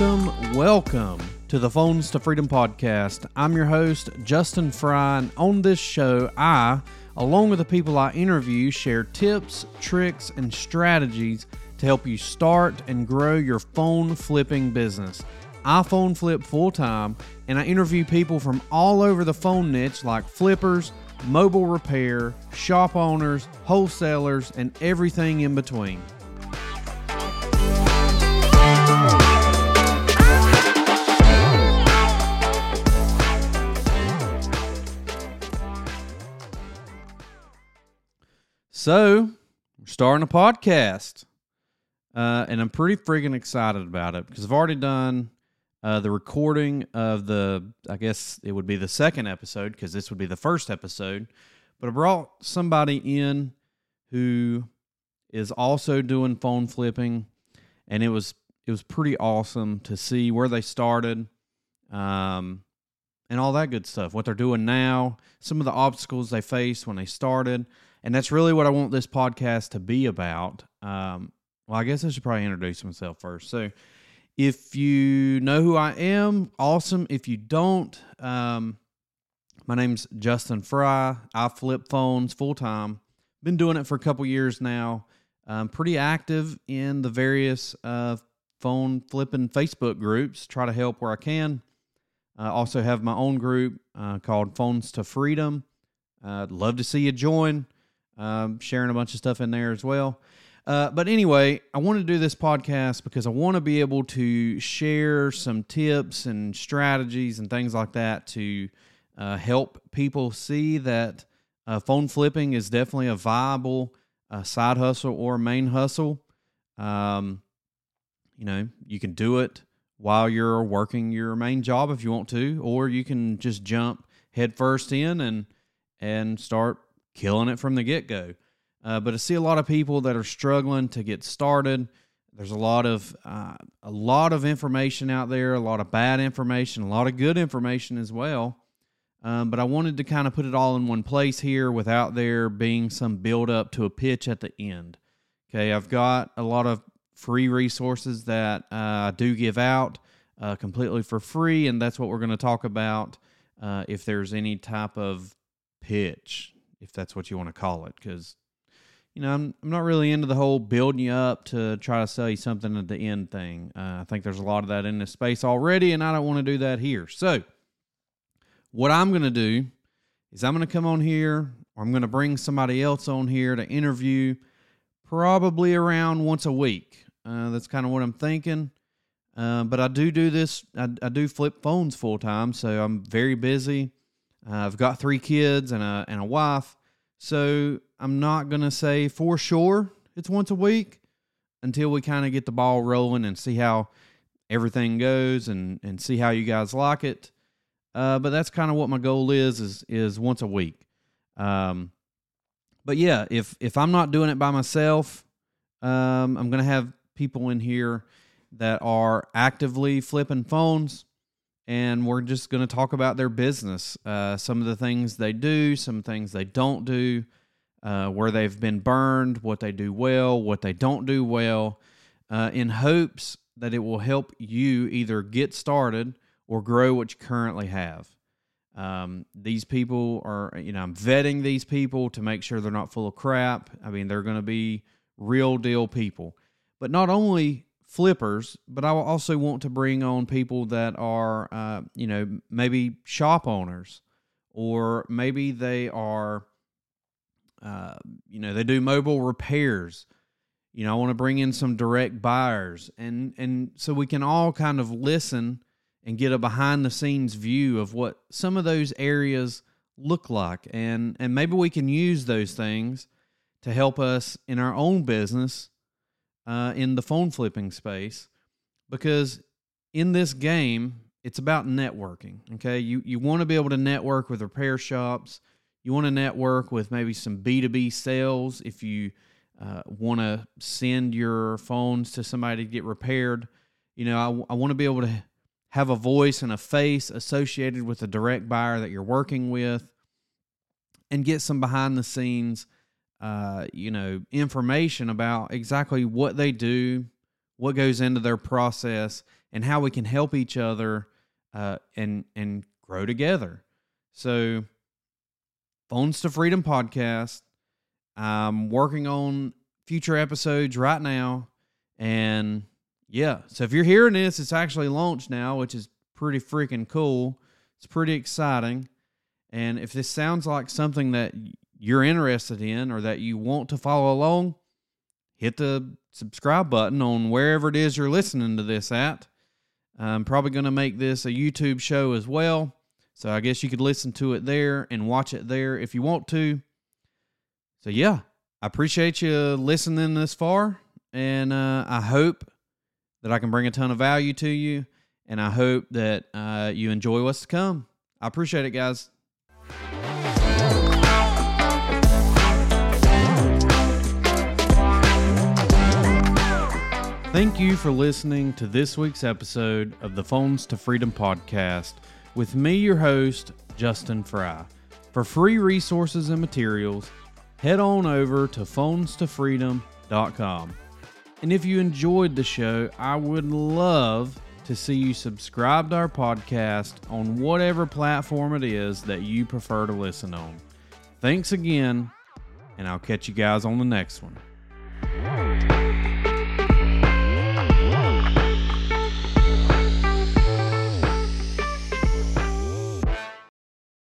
Welcome, welcome to the Phones to Freedom podcast. I'm your host, Justin Fry, and on this show, I, along with the people I interview, share tips, tricks, and strategies to help you start and grow your phone flipping business. I phone flip full time, and I interview people from all over the phone niche like flippers, mobile repair, shop owners, wholesalers, and everything in between. So, we're starting a podcast. Uh, and I'm pretty freaking excited about it because I've already done uh, the recording of the, I guess it would be the second episode because this would be the first episode. But I brought somebody in who is also doing phone flipping, and it was it was pretty awesome to see where they started, um, and all that good stuff. What they're doing now, some of the obstacles they faced when they started, and that's really what I want this podcast to be about. Um, well, I guess I should probably introduce myself first. So, if you know who I am, awesome. If you don't, um, my name's Justin Fry. I flip phones full time. Been doing it for a couple years now. I'm pretty active in the various uh, phone flipping Facebook groups. Try to help where I can. I also have my own group uh, called Phones to Freedom. I'd love to see you join um, sharing a bunch of stuff in there as well. Uh, but anyway, I want to do this podcast because I want to be able to share some tips and strategies and things like that to uh, help people see that uh, phone flipping is definitely a viable uh, side hustle or main hustle. Um, you know, you can do it while you're working your main job if you want to, or you can just jump headfirst in and and start killing it from the get go. Uh, but I see a lot of people that are struggling to get started. There's a lot of uh, a lot of information out there, a lot of bad information, a lot of good information as well. Um, but I wanted to kind of put it all in one place here without there being some build up to a pitch at the end. Okay, I've got a lot of free resources that uh, I do give out uh, completely for free, and that's what we're going to talk about. Uh, if there's any type of pitch, if that's what you want to call it, because you know I'm I'm not really into the whole building you up to try to sell you something at the end thing. Uh, I think there's a lot of that in this space already, and I don't want to do that here. So, what I'm going to do is I'm going to come on here, or I'm going to bring somebody else on here to interview, probably around once a week. Uh, that's kind of what I'm thinking. Uh, but I do do this. I, I do flip phones full time, so I'm very busy. Uh, I've got three kids and a and a wife, so I'm not gonna say for sure it's once a week until we kind of get the ball rolling and see how everything goes and and see how you guys like it. Uh, but that's kind of what my goal is is is once a week. Um, but yeah, if if I'm not doing it by myself, um, I'm gonna have people in here that are actively flipping phones and we're just going to talk about their business, uh, some of the things they do, some things they don't do, uh, where they've been burned, what they do well, what they don't do well, uh, in hopes that it will help you either get started or grow what you currently have. Um, these people are, you know, I'm vetting these people to make sure they're not full of crap. I mean, they're going to be real deal people. But not only flippers, but I also want to bring on people that are, uh, you know, maybe shop owners, or maybe they are, uh, you know, they do mobile repairs. You know, I want to bring in some direct buyers, and and so we can all kind of listen and get a behind the scenes view of what some of those areas look like, and and maybe we can use those things to help us in our own business uh, in the phone flipping space because in this game it's about networking okay? You you want to be able to network with repair shops. You want to network with maybe some b2b sales if you uh, want to send your phones to somebody to get repaired. You know I, I want to be able to have a voice and a face associated with the direct buyer that you're working with and get some behind the scenes uh, you know, information about exactly what they do, what goes into their process, and how we can help each other uh, and and grow together. So, Phones to Freedom podcast. I'm working on future episodes right now, and yeah. So if you're hearing this, it's actually launched now, which is pretty freaking cool. It's pretty exciting. And if this sounds like something that you're interested in or that you want to follow along, hit the subscribe button on wherever it is you're listening to this at. I'm probably going to make this a YouTube show as well. So I guess you could listen to it there and watch it there if you want to. So yeah, I appreciate you listening this far. And uh, I hope that I can bring a ton of value to you. And I hope that uh, you enjoy what's to come. I appreciate it, guys. Thank you for listening to this week's episode of the Phones to Freedom podcast with me, your host, Justin Fry. For free resources and materials, head on over to phonestofreedom.com. And if you enjoyed the show, I would love to see you subscribe to our podcast on whatever platform it is that you prefer to listen on. Thanks again, and I'll catch you guys on the next one.